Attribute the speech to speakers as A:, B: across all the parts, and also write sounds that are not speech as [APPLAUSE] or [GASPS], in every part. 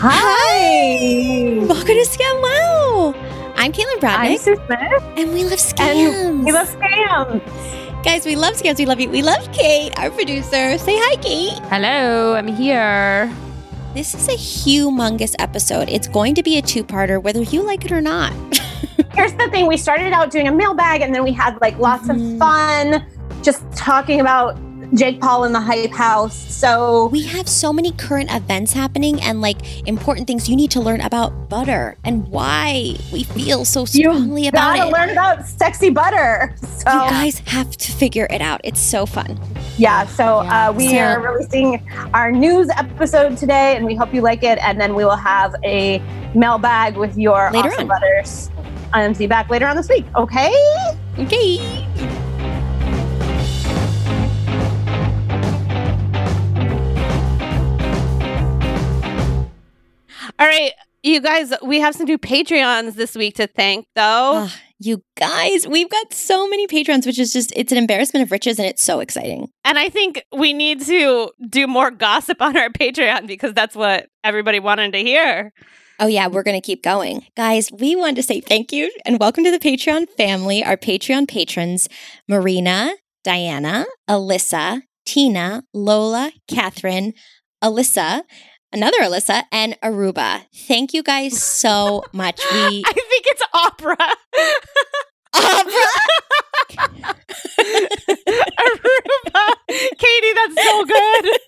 A: Hi.
B: Welcome to Scam Wow. I'm Caitlin
A: I'm
B: Brodnick,
A: Sue Smith,
B: and we love scams.
A: and we love scams.
B: Guys, we love scams. We love you. We love Kate, our producer. Say hi, Kate.
C: Hello, I'm here.
B: This is a humongous episode. It's going to be a two-parter, whether you like it or not. [LAUGHS]
A: Here's the thing: we started out doing a mailbag, and then we had like lots
B: Mhm.
A: of fun, just talking about Jake Paul in the Hype House. So
B: we have so many current events happening and like important things you need to learn about butter and why we feel so strongly about it.
A: you
B: about
A: gotta
B: it.
A: learn about sexy butter. So
B: You guys have to figure it out. It's so fun.
A: yeah, so uh, we
B: So-
A: are releasing our news episode today, and we hope you like it. And then we will have a mailbag with your
B: Later
A: awesome
B: on.
A: butters. See you back later on this week. Okay.
B: Okay.
C: All right, you guys, we have some new Patreons this week to thank, though.
B: Ugh, you guys, we've got so many patrons, which is just, it's an embarrassment of riches and it's so exciting.
C: and I think we need to do more gossip on our [LAUGHS] Patreon because that's what everybody wanted to hear.
B: Oh, yeah, we're going to keep going. Guys, we wanted to say thank you and welcome to the Patreon family. Our Patreon patrons Marina, Diana, Alyssa, Tina, Lola, Catherine, Alyssa, another Alyssa, and Aruba. Thank you guys so [LAUGHS] much. We.
C: I think it's opera.
B: Aruba! [LAUGHS]
C: Aruba. Katie, that's so good. [LAUGHS]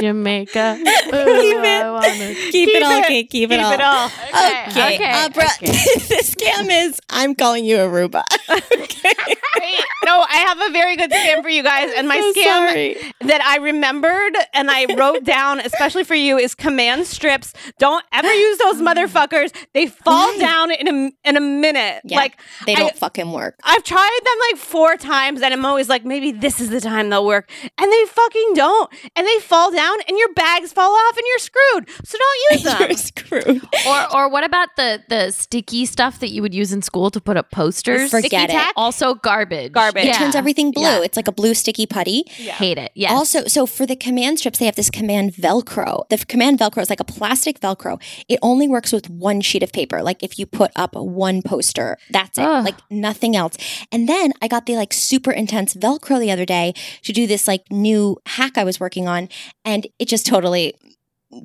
D: Jamaica. [LAUGHS] Ooh,
B: it.
D: I wanna-
B: Keep, it all, okay, keep,
C: Keep
B: it all.
C: it all.
B: Okay,
D: okay,
B: Abra,
D: okay.
B: Uh, [LAUGHS] the scam is I'm calling you Aruba. [LAUGHS] okay.
C: Wait, no, I have a very good scam for you guys. And my
B: So
C: scam
B: sorry.
C: that I remembered and I wrote down, especially for you, is command strips. Don't ever use those [GASPS] motherfuckers. They fall
B: Why?
C: down in a in a minute.
B: Yeah.
C: Like
B: They don't fucking work.
C: I've tried them like four times, and I'm always like, maybe this is the time they'll work, and they fucking don't, and they fall down down and your bags fall off and you're screwed. So don't [LAUGHS] use them.
B: You're screwed.
D: or or what about the the sticky stuff that you would use in school to put up posters?
B: Forget
C: Sticky
B: it.
C: tack?
D: Also garbage.
C: Garbage.
B: It
D: Yeah.
B: turns everything blue.
D: Yeah.
B: It's like a blue sticky putty.
D: Hate it. Yeah.
B: Also, so for the command strips, they have this command Velcro. The command Velcro is like a plastic Velcro. It only works with one sheet of paper. Like if you put up one poster, that's it.
D: Ugh.
B: Like nothing else. And then I got the like super intense Velcro the other day to do this like new hack I was working on, and it just totally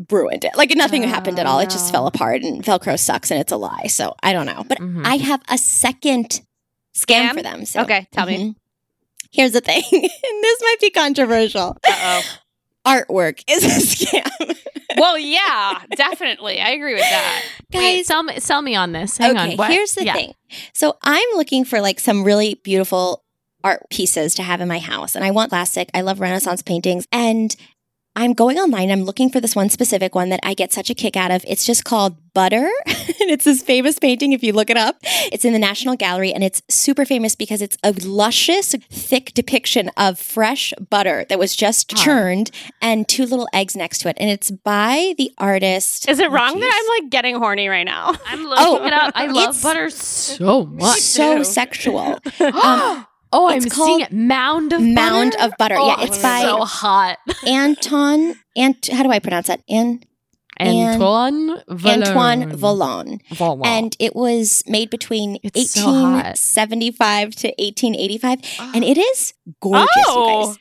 B: ruined it. Like nothing
C: Oh,
B: happened at all. It just fell apart, and Velcro sucks, and it's a lie. So I don't know. But
D: Mhm.
B: I have a second scam
C: Scam?
B: for them. So
C: Okay, tell me.
B: Mhm. Here's the thing, [LAUGHS] and this might be controversial.
C: Uh-oh.
B: Artwork is a [LAUGHS] scam.
C: Well, yeah, definitely. I agree with that.
D: Wait,
B: Guys,
D: sell me sell me on this. Hang
B: okay,
D: on. What?
B: here's the
D: Yeah.
B: thing. So I'm looking for like some really beautiful art pieces to have in my house, and I want classic. I love Renaissance paintings, and I'm going online. I'm looking for this one specific one that I get such a kick out of. It's just called Butter. [LAUGHS] and it's this famous painting. If you look it up, it's in the National Gallery and it's super famous because it's a luscious, thick depiction of fresh butter that was just
D: Oh.
B: churned and two little eggs next to it. And it's by the artist.
C: Is it
B: oh,
C: wrong
B: geez.
C: that I'm like getting horny right now?
D: I'm looking
B: Oh,
D: it up. I [LAUGHS] love butter so much.
B: so
C: too.
B: sexual? [LAUGHS] Um,
D: oh, I'm
B: it's
D: seeing it. Mound of
B: Mound
D: butter?
B: of Butter.
D: Oh,
B: yeah, it's by
D: so hot.
B: Anton. Ant. How do I pronounce that? An-
D: Antoine Vallone.
B: Antoine Vollon.
D: Vallone.
B: And it was made between
D: It's so
B: 1875 to 1885. And ah. it is gorgeous, you
C: Oh.
B: guys.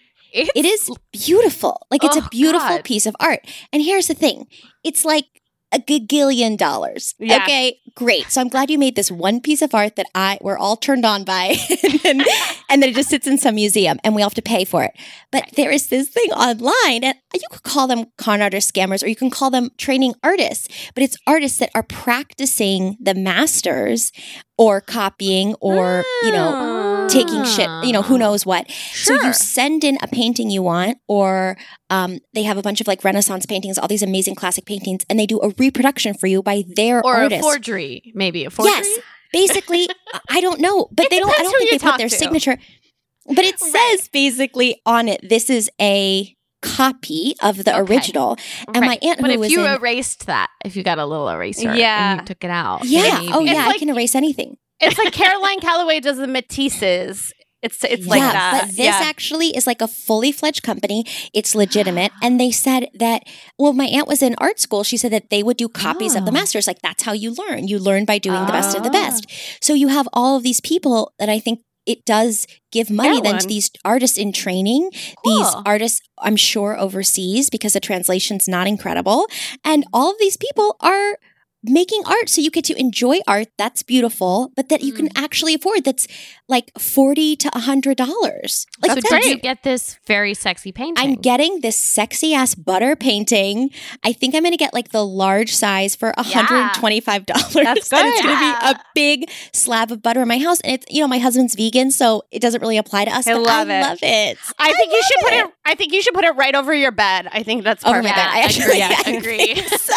B: It is beautiful. Like it's
D: Oh,
B: a beautiful
D: God.
B: piece of art. And here's the thing it's like a gagillion dollars.
C: Yeah.
B: Okay, great. So I'm glad you made this one piece of art that I we're all turned on by, [LAUGHS] and, then, [LAUGHS] and then it just sits in some museum, and we all have to pay for it. But there is this thing online, and you could call them con artist scammers, or you can call them training artists. But it's artists that are practicing the masters, or copying, or you know, ah. Taking shit. You know, who knows what. So you send in a painting you want, or um, they have a bunch of like Renaissance paintings, all these amazing classic paintings, and they do a reproduction for you by their
D: or
B: artist.
D: a forgery, maybe a forgery.
B: Yes, basically, I- [LAUGHS] I don't know, but
C: It
B: they don't. I don't think they put
C: talk
B: their
C: to.
B: signature. But it
C: Right.
B: says basically on it, this is a copy of the
D: Okay.
B: original. And my aunt
D: but
B: who
D: if
B: was
D: you
B: in-
D: erased that, if you got a little eraser,
C: Yeah.
D: and you took it out,
B: Yeah.
D: maybe.
B: Oh, yeah.
C: It's
B: I can erase anything.
C: It's like Caroline Calloway does the Matisses. It's it's like
B: yeah,
C: that.
B: but this
C: yeah.
B: actually is like a fully fledged company. It's legitimate. [GASPS] and they said that, well, my aunt was in art school. She said that they would do copies of the
D: Oh.
B: masters. Like that's how you learn. You learn by doing the best of the best. Oh. So you have all of these people that I think it does give money then to these artists in training. These artists, I'm sure, overseas because the translation's not incredible. And all of these people are making art so you get to enjoy art that's beautiful but that you can
D: Mm.
B: actually afford that's like 40 to 100 dollars like
D: so
B: that's
D: did you get this very sexy painting?
B: I'm getting this sexy ass butter painting. I think I'm going to get like the large size for $125. [LAUGHS]
C: That's
B: And it's
C: good.
B: going to be a big slab of butter in my house. And it's, you know, my husband's vegan, so it doesn't really apply to us.
C: I
B: but
C: love
B: I
C: it.
B: love it.
C: I think you should
B: love
C: put it. I think you should put it right over your bed. I think that's
B: Over my
C: perfect.
B: I actually
D: agree. [LAUGHS]
B: I
D: agree.
B: so.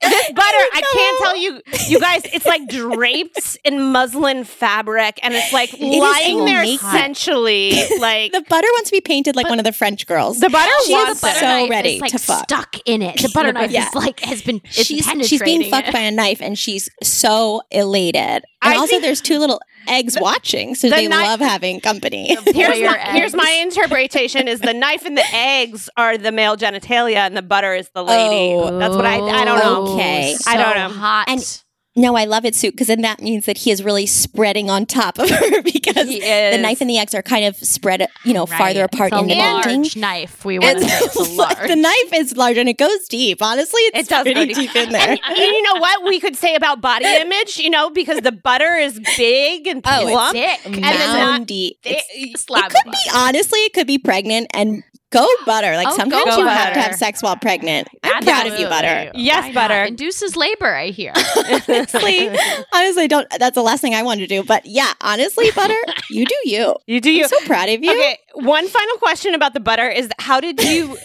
C: This [LAUGHS] butter, I can't tell you, you guys. It's like draped in muslin fabric, and it's like
B: is
C: lying there
B: amazing.
C: essentially [LAUGHS] like
B: The butter wants to be painted like one of the French girls.
C: the butter
B: she
C: wants
D: the butter
B: so
D: knife
B: ready
D: is like
B: to fuck.
D: stuck in it. The butter [LAUGHS] knife
B: yeah.
D: is like has been it's
B: she's she's
D: penetrating
B: being fucked
D: it.
B: by a knife and she's so elated. And
C: I
B: also
C: think-
B: there's two little eggs watching, so
C: the
B: they
C: knife-
B: love having company. [LAUGHS]
C: Here's my, here's my interpretation: is the knife and the eggs are the male genitalia, and the butter is the lady.
B: Oh.
C: That's what I. I don't know.
B: Okay.
D: So
C: I don't know.
D: Hot.
B: And- No, I love it, Sue, because then that means that he is really spreading on top of her [LAUGHS] because
C: He
B: the knife and the eggs are kind of spread, you know, farther apart
D: It's
B: in the painting.
D: knife. We want to it's [LAUGHS] large.
B: the knife is large and it goes deep. Honestly, it's
C: It does
B: pretty
C: deep.
B: deep in there.
C: And, and you know what we could say about body [LAUGHS] image? You know, because the butter is big and
B: Oh, it's
D: thick.
C: and then not thick.
B: It's- it could be honestly, it could be pregnant and go butter. Like
D: Oh,
B: sometimes
D: go
B: you have to have sex while pregnant. I'm proud of you, butter.
C: Yes,
D: Why not?
C: butter.
D: Induces labor, I hear. [LAUGHS] [LAUGHS]
B: honestly, honestly, I don't. That's the last thing I want to do. But yeah, honestly, butter, you do you. [LAUGHS]
C: You do you.
B: I'm so proud of you.
C: Okay, one final question about the butter is how did you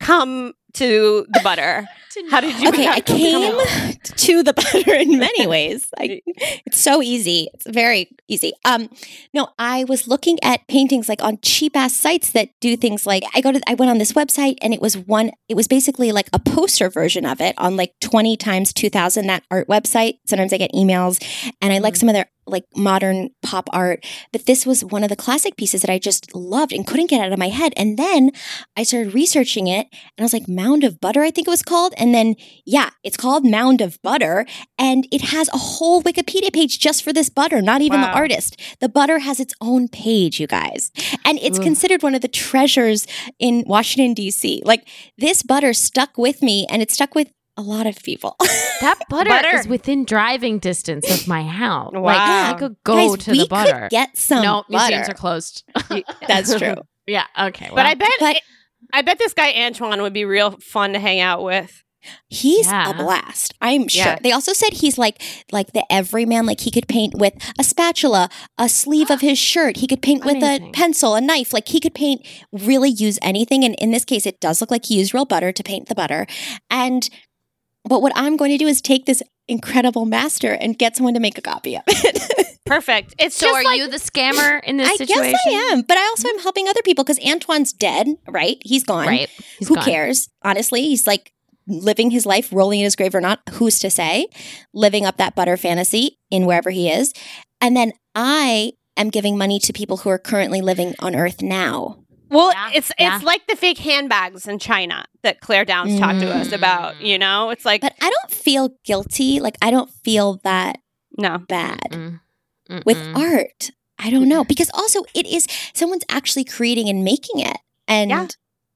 C: come to the butter? [LAUGHS] How did you?
B: Okay, I came [LAUGHS] to the butter in [LAUGHS] many ways. I, it's so easy. It's very easy. Um, no, I was looking at paintings like on cheap ass sites that do things like I go to. I went on this website and it was one. It was basically like a poster version of it on like twenty times two thousand. That art website. Sometimes I get emails, and I like some of their like modern pop art. But this was one of the classic pieces that I just loved and couldn't get out of my head. And then I started researching it, and I was like, Mound of Butter, I think it was called. And then, yeah, it's called Mound of Butter. And it has a whole Wikipedia page just for this butter, not even the artist. The butter has its own page, you guys. And it's
D: Ooh.
B: considered one of the treasures in Washington, D.C. Like, this butter stuck with me, and it stuck with a lot of people. [LAUGHS]
D: That butter,
C: Butter.
D: is within driving distance of my house. Like
C: Wow.
D: I could go
B: Guys,
D: to
B: we
D: the butter.
B: could get some
D: no,
B: butter.
D: museums are closed.
B: That's true. [LAUGHS]
D: yeah. Okay.
C: But I bet.
B: But-
C: I bet this guy Antoine would be real fun to hang out with.
B: He's
D: Yeah.
B: a blast. I'm sure.
C: Yeah.
B: They also said he's like like the everyman. Like he could paint with a spatula, a sleeve of his shirt. He could paint with a pencil, a knife. Like he could paint, really use anything. And in this case, it does look like he used real butter to paint the butter. And but what I'm going to do is take this incredible master and get someone to make a copy of it. [LAUGHS]
C: Perfect. It's
D: so are
C: like
D: you the scammer in this
B: I
D: situation?
B: guess I am, but I also am helping other people because Antoine's dead, right? He's gone.
D: Right. He's
B: Who
D: gone.
B: cares? Honestly, he's like living his life, rolling in his grave or not. Who's to say? Living up that butter fantasy in wherever he is. And then I am giving money to people who are currently living on Earth now.
C: Well,
D: Yeah,
C: it's
D: yeah.
C: it's like the fake handbags in China that Claire Downs talked to us about. You know, it's like
B: But I don't feel guilty. Like, I don't feel that
C: no.
B: bad
D: Mm.
B: with
D: Mm-mm.
B: art. I don't know. Because also, it is someone's actually creating and making it and
C: Yeah.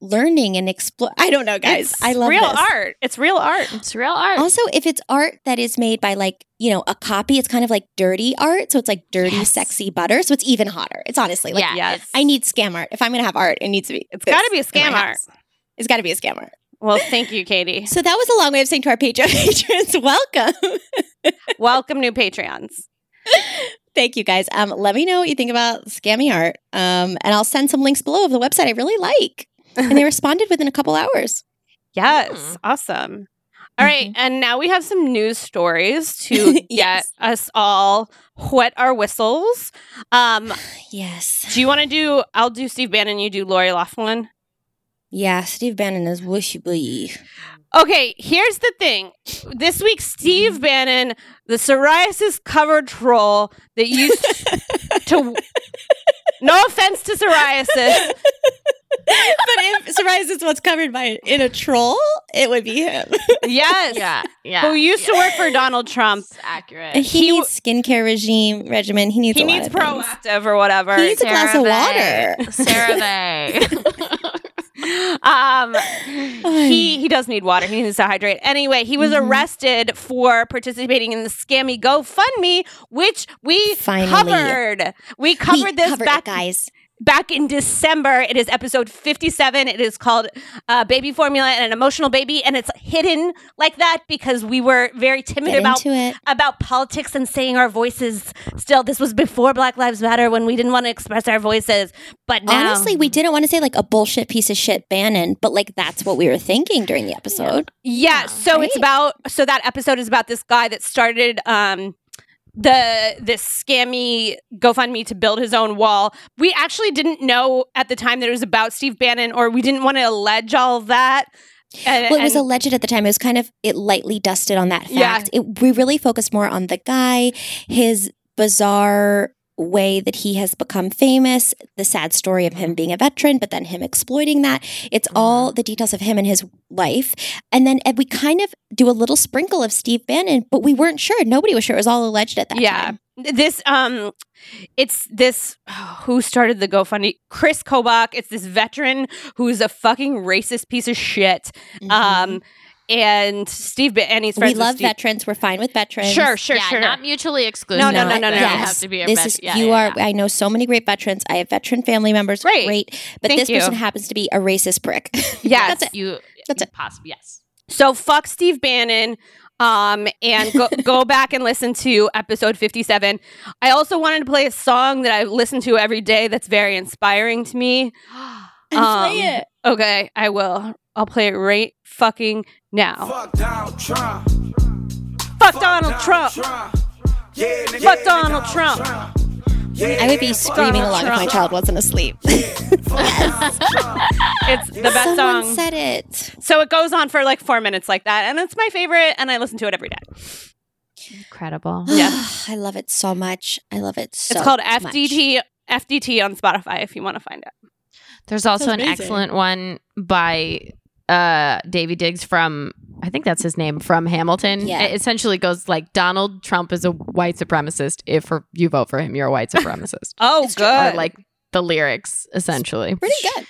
B: Learning and explore. I don't know, guys.
C: It's
B: I love
C: real
B: this.
C: art. It's real art.
D: It's real art.
B: Also, if it's art that is made by like, you know, a copy, it's kind of like dirty art. So it's like dirty,
D: Yes.
B: sexy butter. So it's even hotter. It's honestly like,
D: yeah.
C: yes.
B: I need scam art. If I'm going to have art, it needs to be.
C: It's got to be a scam art.
B: It's got to be a scam art.
C: Well, thank you, Katie. [LAUGHS]
B: So that was a long way of saying to our Patreon [LAUGHS] patrons, welcome. [LAUGHS]
C: Welcome, new Patreons.
B: Thank you guys. Um, let me know what you think about scammy art. Um, and I'll send some links below of the website I really like. And they responded within a couple hours. [LAUGHS]
C: Yes,
D: Mm.
C: awesome. All right, and now we have some news stories to [LAUGHS] get
B: Yes.
C: us all wet our whistles. Um, [SIGHS]
B: Yes.
C: do you want to do? I'll do Steve Bannon. You do Lori Laughlin.
B: Yeah, Steve Bannon is wishy boy.
C: Okay, here's the thing. This week, Steve Bannon, the psoriasis covered troll that used [LAUGHS] to. No offense to psoriasis.
B: But if psoriasis is what's covered by in a troll, it would be him.
C: Yes.
D: yeah. Yeah.
C: Who used to work for Donald Trump.
D: It's accurate.
B: he,
C: He
B: needs skincare regime regimen. He needs
C: He
B: a lot
C: needs
B: of things.
C: proactive or whatever.
B: He needs a glass of
D: CeraVe.
B: water.
D: CeraVe. [LAUGHS] [LAUGHS]
C: um he he does need water he needs to hydrate anyway he was
B: Mhm.
C: arrested for participating in the scammy gofundme which we
B: Finally.
C: covered we covered
B: We
C: this
B: covered it,
C: back
B: guys.
C: Back in december it is episode 57 it is called uh, baby formula and an emotional baby and it's hidden like that because we were very timid
B: Get
C: about about politics and saying our voices still. This was before black lives matter when we didn't want to express our voices but now
B: Honestly, we didn't want to say like a bullshit piece of shit Bannon, but like that's what we were thinking during the episode.
C: Yeah, so it's about so that episode is about this guy that started um the this scammy GoFundMe to build his own wall. We actually didn't know at the time that it was about Steve Bannon, or we didn't want to allege all that. And,
B: Well, it was alleged at the time. It was kind of it lightly dusted on that
C: Yeah.
B: fact. It, we really focused more on the guy, his bizarre way that he has become famous, the sad story of him being a veteran, but then him exploiting that. It's all the details of him and his life. And then and we kind of do a little sprinkle of Steve Bannon, but we weren't sure. Nobody was sure. It was all alleged at that time.
C: yeah.
B: time.
C: This um it's this [SIGHS] who started the GoFundMe? Chris Kobach. It's this veteran who's a fucking racist piece of shit.
B: Mhm.
C: Um and Steve Ba- and he's friends
B: we
C: with
B: love
C: Steve-
B: veterans. We're fine with veterans.
C: Sure, sure,
D: yeah,
C: sure.
D: not mutually exclusive.
C: No, no, no, no, no,
D: you
C: no.
D: have to be a
B: this
D: vet-
B: is
D: yeah,
B: you
D: yeah,
B: are.
D: yeah.
B: I know so many great veterans. I have veteran family members.
C: Great.
B: Great, but
C: Thank
B: this
C: you.
B: person happens to be a racist prick. [LAUGHS]
C: Yes.
B: that's it.
D: You.
B: That's it.
D: Possible. Yes.
C: So fuck Steve Bannon. Um, and go, [LAUGHS] go back and listen to episode 57. I also wanted to play a song that I listen to every day that's very inspiring to me.
B: And
C: Um,
B: play it.
C: Okay, I will. I'll play it right fucking now.
E: Fuck Donald Trump.
C: Fuck Donald Trump.
E: Yeah, nigga,
C: Fuck Donald Trump.
E: Yeah,
B: I would be screaming
C: Donald
B: along if my child wasn't asleep. [LAUGHS]
C: It's the best
B: Someone
C: song.
B: said it.
C: So it goes on for like four minutes like that, and it's my favorite, and I listen to it every day.
D: Incredible. [SIGHS]
C: Yeah.
B: I love it so much. I love it so
C: it's called
B: much.
C: FDT FDT on Spotify if you want to find it.
D: There's also an
B: amazing.
D: excellent one by uh Daveed Diggs from I think that's his name from Hamilton.
B: Yeah.
D: It essentially goes like Donald Trump is a white supremacist. If for, you vote for him, you're a white [LAUGHS] supremacist.
C: Oh,
B: It's true.
D: or like the lyrics essentially.
B: Pretty good.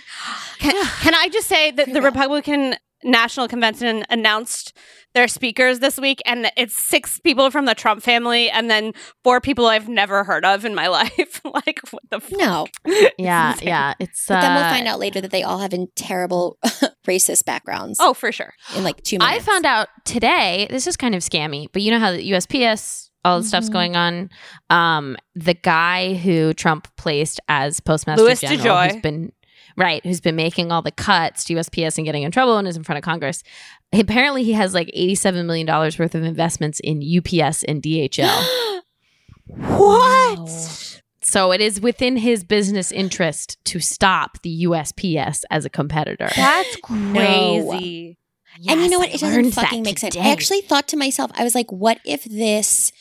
C: Can, can I just say that the
B: good.
C: Republican National Convention announced their speakers this week, and it's six people from the Trump family, and then four people I've never heard of in my [LAUGHS] life. like, what the fuck?
B: No,
D: Yeah, [LAUGHS]
C: insane.
D: yeah. It's
B: but then we'll
D: uh,
B: find out later that they all have in terrible [LAUGHS] racist backgrounds.
C: Oh, for sure.
B: in like two
D: I found out today, this is kind of scammy, but you know how the USPS, all the stuff's
B: Mhm.
D: going on. Um, the guy who Trump placed as postmaster
C: Louis
D: general,
C: DeJoy.
D: who's been right, who's been making all the cuts to USPS and getting in trouble and is in front of Congress. Apparently, he has like eighty-seven million dollars worth of investments in UPS and DHL. [GASPS]
C: What?
D: so it is within his business interest to stop the USPS as a competitor.
C: That's
B: No.
C: crazy.
B: and you know what? It doesn't fucking make sense. I actually thought to myself, I was like, what if this,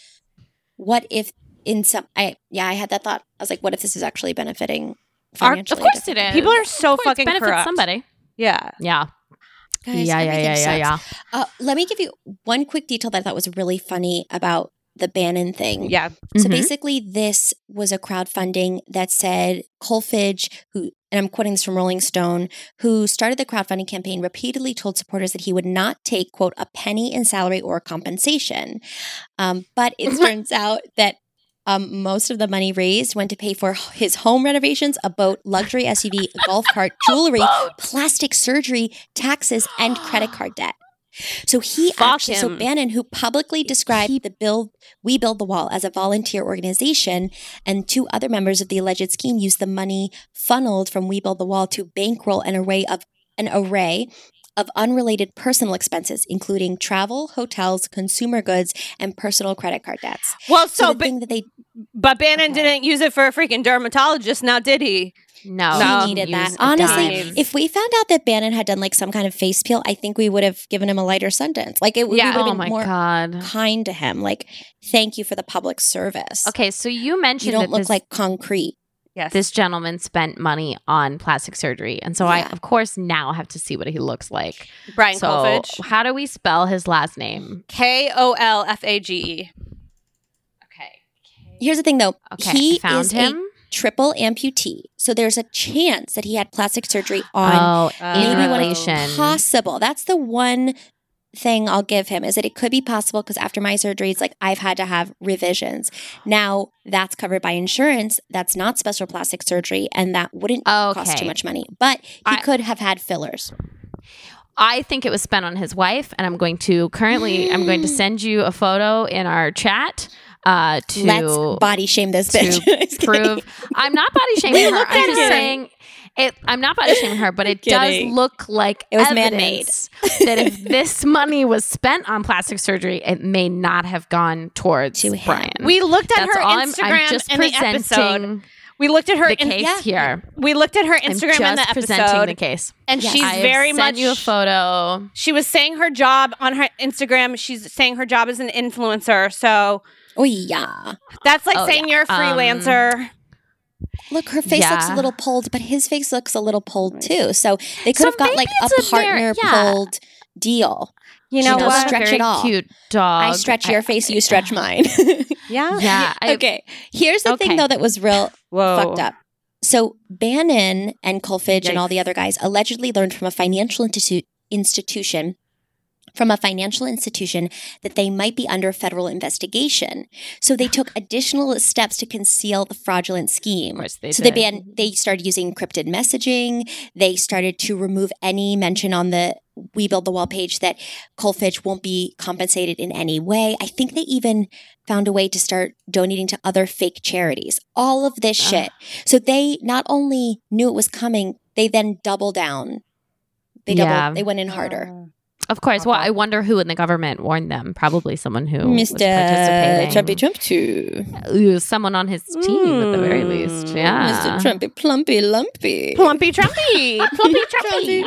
B: what if in some, I, yeah, I had that thought. I was like, what if this is actually benefiting
C: Our-
B: financially?
D: Of course
B: different
D: it is.
C: People are so
D: Of course,
C: fucking
D: benefits
C: corrupt.
D: somebody.
C: Yeah.
D: Yeah.
B: Guys,
D: yeah, yeah, yeah, yeah,
B: sucks.
D: yeah.
B: Uh, let me give you one quick detail that I thought was really funny about the Bannon thing.
C: Yeah.
B: So
D: Mhm.
B: basically, this was a crowdfunding that said Kolfage, who, and I'm quoting this from Rolling Stone, who started the crowdfunding campaign, repeatedly told supporters that he would not take, quote, a penny in salary or compensation. Um, but it [LAUGHS] turns out that um, most of the money raised went to pay for his home renovations, a boat, luxury SUV, a golf cart, [LAUGHS] jewelry, plastic surgery, taxes, and credit card debt. So he
C: Fuck
B: actually, so. Bannon, who publicly described the build, We Build the Wall as a volunteer organization, and two other members of the alleged scheme used the money funneled from We Build the Wall to bankroll an array of an array of unrelated personal expenses, including travel, hotels, consumer goods, and personal credit card debts.
C: Well,
B: So,
C: so,
B: the
C: but,
B: thing that they
C: but Bannon
B: Okay.
C: didn't use it for a freaking dermatologist, now did he?
D: No,
C: No.
B: he needed that. Honestly,
D: dime.
B: if we found out that Bannon had done like some kind of face peel, I think we would have given him a lighter sentence. Like it would
C: Yeah.
B: we would
D: oh
B: have
D: my
B: been more
D: god.
B: kind to him. Like, thank you for the public service.
D: Okay, so you mentioned You
B: don't
D: that
B: look
D: this,
B: like concrete.
C: Yes.
D: this gentleman spent money on plastic surgery, and so I, of course, now have to see what he looks like.
C: Brian
D: so,
C: Kolfage.
D: how do we spell his last name?
C: K O L F A G E.
D: Okay,
B: Here's the thing though.
D: okay,
B: he
D: found
B: is
D: him.
B: a triple amputee. So there's a chance that he had plastic surgery on
D: oh, in
B: maybe one of-
D: relation.
B: possible. That's the one thing I'll give him is that it could be possible because after my surgeries, like I've had to have revisions. Now that's covered by insurance. That's not special plastic surgery, and that wouldn't cost too much money. But he
D: I-
B: could have had fillers.
D: I think it was spent on his wife, and I'm going to currently I'm going to [GASPS] send you a photo in our chat uh, to
B: Let's body shame this bitch. [LAUGHS]
D: prove I'm not body shaming her. I'm just saying it. I'm not body shaming her, but it does look like
B: It was
D: evidence that if [LAUGHS] this money was spent on plastic surgery, it may not have gone towards
B: To.
D: Brian.
C: We looked at
D: That's
C: her
D: all I'm,
C: Instagram
D: I'm just
C: in the episode. We looked at her.
D: the
C: in-
D: case
B: yeah.
D: here.
C: we looked at her Instagram in the
D: presenting
C: episode,
D: the case.
C: and
B: Yes.
C: she's
D: I
C: very
D: sent
C: much.
D: you a photo.
C: She was saying her job on her Instagram. She's saying her job as an influencer. So
B: Oh yeah.
C: that's like
D: Oh,
C: saying you're a
D: Um,
C: freelancer.
B: Look, her face looks a little pulled, but his face looks a little pulled too. So they could
D: So
B: have got like a
D: a very-
B: partner
D: yeah.
B: pulled deal.
C: you
B: she
C: know
B: does
C: what?
B: stretch
D: Very
B: it all.
D: Cute dog.
B: I stretch your face, you stretch mine. [LAUGHS]
C: yeah.
D: Yeah. I,
B: okay. Here's the
D: Okay.
B: thing though that was real [LAUGHS]
C: Whoa.
B: fucked up. So Bannon and Kolfage and all the other guys allegedly learned from a financial institu- institution from a financial institution that they might be under federal investigation. So they took additional steps to conceal the fraudulent scheme.
D: they
B: So they
D: did.
B: began they started using encrypted messaging. They started to remove any mention on the We Build the Wall page that Kolfage won't be compensated in any way. I think they even found a way to start donating to other fake charities. All of this
D: Ugh.
B: shit. So they not only knew it was coming, they then double down They doubled.
D: Yeah.
B: They went in ah. harder.
D: Of course. Well, I uh-huh. wonder who in the government warned them. Probably someone who was
B: Mr.
D: participating.
B: Trumpy Trump too.
D: Someone on his team at the very least. Hmm. Yeah.
B: Mr. Trumpy Plumpy Lumpy.
C: Plumpy Trumpy. [LAUGHS] Plumpy Trumpy.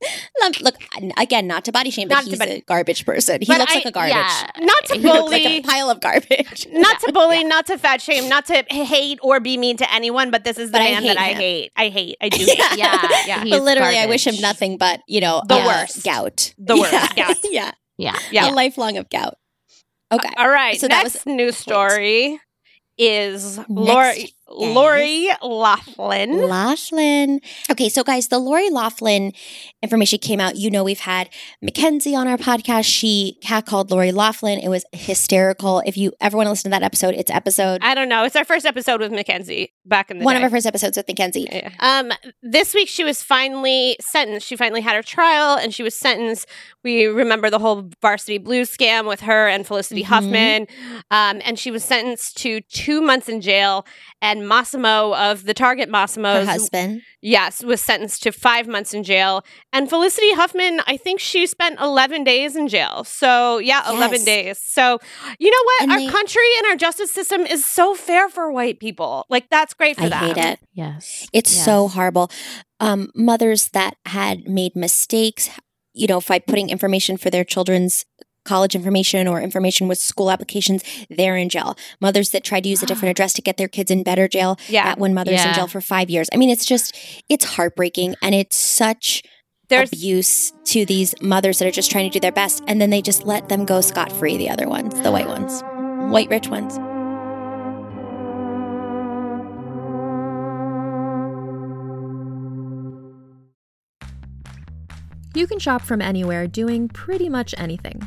C: [LAUGHS]
B: Lump, look, again, not to body shame, but
C: Not
B: he's
C: body-
B: a garbage person. He
C: But
B: looks
C: I-
B: like a garbage.
D: yeah.
C: Not to
B: He looks like a pile of garbage. [LAUGHS]
C: not [LAUGHS] to bully, not to fat shame, not to hate or be mean to anyone, but this is the
B: But
C: man
B: hate
C: that I hate. I hate. I do hate.
D: Yeah.
C: Yeah.
D: He's
B: but literally, I wish him nothing but you know
C: The
B: uh,
C: worst.
B: gout.
C: The worst,
B: Yeah.
C: gout.
B: yeah,
D: Yeah.
C: Yeah.
B: a lifelong of gout. Okay,
C: All right.
B: So that
C: next news story is
B: Next
C: Lori Laughlin.
B: Laughlin. Okay, so guys, the Lori Laughlin information came out. You know, we've had Mackenzie on our podcast. She catcalled Lori Laughlin. It was hysterical. If you ever want to listen to that episode, it's episode
C: I don't know. It's our first episode with Mackenzie back in the
B: one
C: day.
B: of our first episodes with Mackenzie.
C: Yeah. Um, this week she was finally sentenced. She finally had her trial, and she was sentenced. We remember the whole Varsity Blues scam with her and Felicity
B: Mhm.
C: Huffman, um, and she was sentenced to two months in jail. And Mossimo of the Target
B: Her
C: Mossimo's,
B: husband.
C: yes, was sentenced to five months in jail. And Felicity Huffman, I think she spent eleven days in jail. So yeah, eleven
B: Yes.
C: days. So you know what?
B: And
C: our
B: they-
C: country and our justice system is so fair for white people. Like that's great for
B: I
C: them.
B: hate it.
D: Yes.
B: It's
D: Yes.
B: so horrible. Um, mothers that had made mistakes, you know, by putting information for their children's college information or information with school applications, they're in jail. Mothers that tried to use a different [GASPS] address to get their kids in better jail,
C: Yeah.
B: that one mother's in jail for five years. I mean, it's just, it's heartbreaking and it's such
C: There's
B: abuse to these mothers that are just trying to do their best. And then they just let them go scot free, the other ones, the white ones, white rich ones.
F: You can shop from anywhere doing pretty much anything.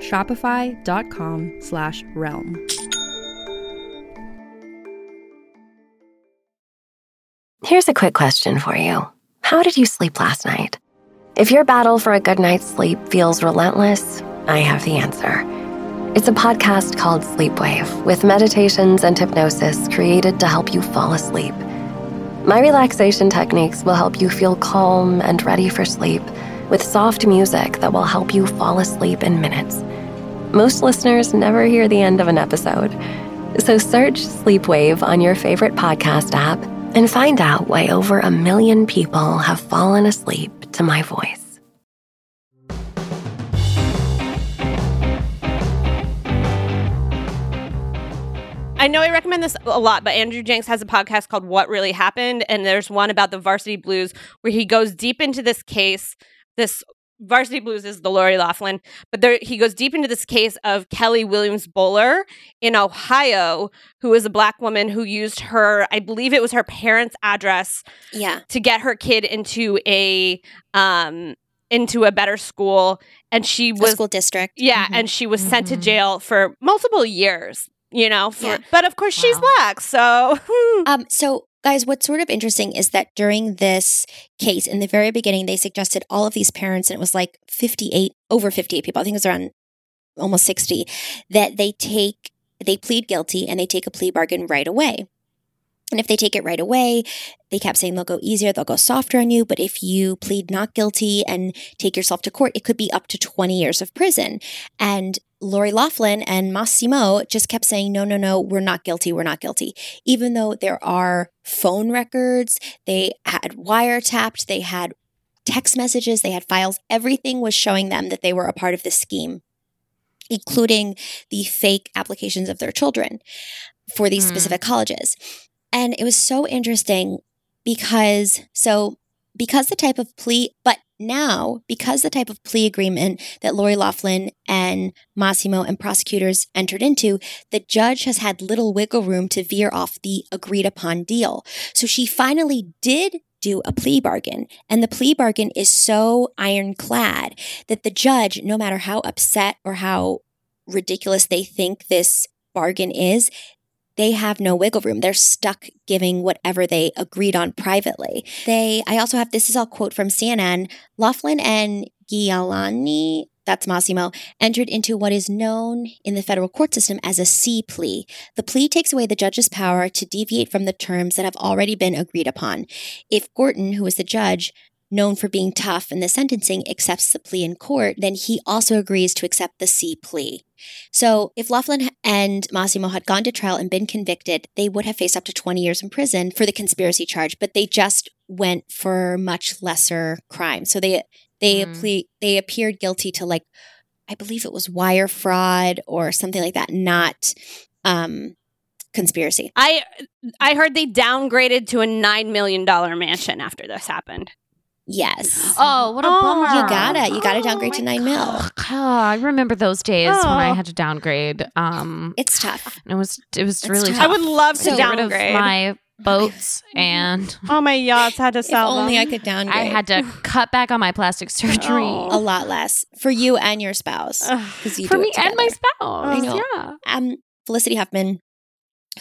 F: Shopify.com slash realm.
G: Here's a quick question for you How did you sleep last night? If your battle for a good night's sleep feels relentless, I have the answer. It's a podcast called Sleepwave with meditations and hypnosis created to help you fall asleep. My relaxation techniques will help you feel calm and ready for sleep with soft music that will help you fall asleep in minutes. Most listeners never hear the end of an episode. So search Sleepwave on your favorite podcast app and find out why over a million people have fallen asleep to my voice.
C: I know I recommend this a lot, but Andrew Jenks has a podcast called What Really Happened. And there's one about the Varsity Blues where he goes deep into this case. This Varsity Blues is the Lori Laughlin, but there, he goes deep into this case of Kelly Williams Bolar in Ohio, who is a black woman who used her, I believe it was her parents' address
B: Yeah.
C: to get her kid into a um into a better school and she was
B: school district.
C: yeah
D: Mhm.
C: and she was sent to
D: Mhm.
C: jail for multiple years you know for,
B: Yeah.
C: but of course she's black so [LAUGHS]
B: Um, so, guys, what's sort of interesting is that during this case, in the very beginning, they suggested all of these parents, and it was like 58, over 58 people, I think it was around almost 60, that they take, they plead guilty and they take a plea bargain right away. And if they take it right away, they kept saying they'll go easier, they'll go softer on you. But if you plead not guilty and take yourself to court, it could be up to 20 years of prison. And Lori Laughlin and Mossimo just kept saying, no, no, no, we're not guilty, we're not guilty. Even though there are phone records, they had wiretapped, they had text messages, they had files, everything was showing them that they were a part of this scheme, including the fake applications of their children for these
D: Hmm.
B: specific colleges. And it was so interesting because, so, because the type of plea, but now, because the type of plea agreement that Lori Laughlin and Mossimo and prosecutors entered into, the judge has had little wiggle room to veer off the agreed upon deal. So she finally did do a plea bargain. And the plea bargain is so ironclad that the judge, no matter how upset or how ridiculous they think this bargain is, they have no wiggle room. They're stuck giving whatever they agreed on privately. They, I also have this is all quote from CNN. Laughlin and Giannulli, that's Mossimo, entered into what is known in the federal court system as a C plea. The plea takes away the judge's power to deviate from the terms that have already been agreed upon. If Gorton, who is the judge, known for being tough in the sentencing, accepts the plea in court, then he also agrees to accept the C plea. So if Laughlin and Mossimo had gone to trial and been convicted, they would have faced up to 20 years in prison for the conspiracy charge, but they just went for much lesser crime. So they they
D: Mm.
B: ple- they appeared guilty to like I believe it was wire fraud or something like that, not um conspiracy.
C: i i heard they downgraded to a nine million dollar mansion after this happened
B: Yes.
D: Oh, what a
C: Oh,
D: bummer.
B: You got it. you gotta
C: Oh
B: downgrade
C: my
B: to nine mil.
D: Oh, I remember those days when I
C: Oh.
D: had to downgrade. Um,
B: It's tough.
D: it was it was
B: It's
D: really
B: tough.
D: tough.
C: i would love to
B: So-
D: get rid of
C: downgrade
D: my boats [LAUGHS] and
C: oh my yachts had to
B: If
C: sell
B: only
C: them.
B: I could downgrade.
D: I had to [LAUGHS] cut back on my plastic surgery.
C: Oh.
B: a lot less for you and your spouse because you
D: For me
B: it
D: and my spouse.
B: I know.
D: Yeah.
B: um, Felicity Huffman,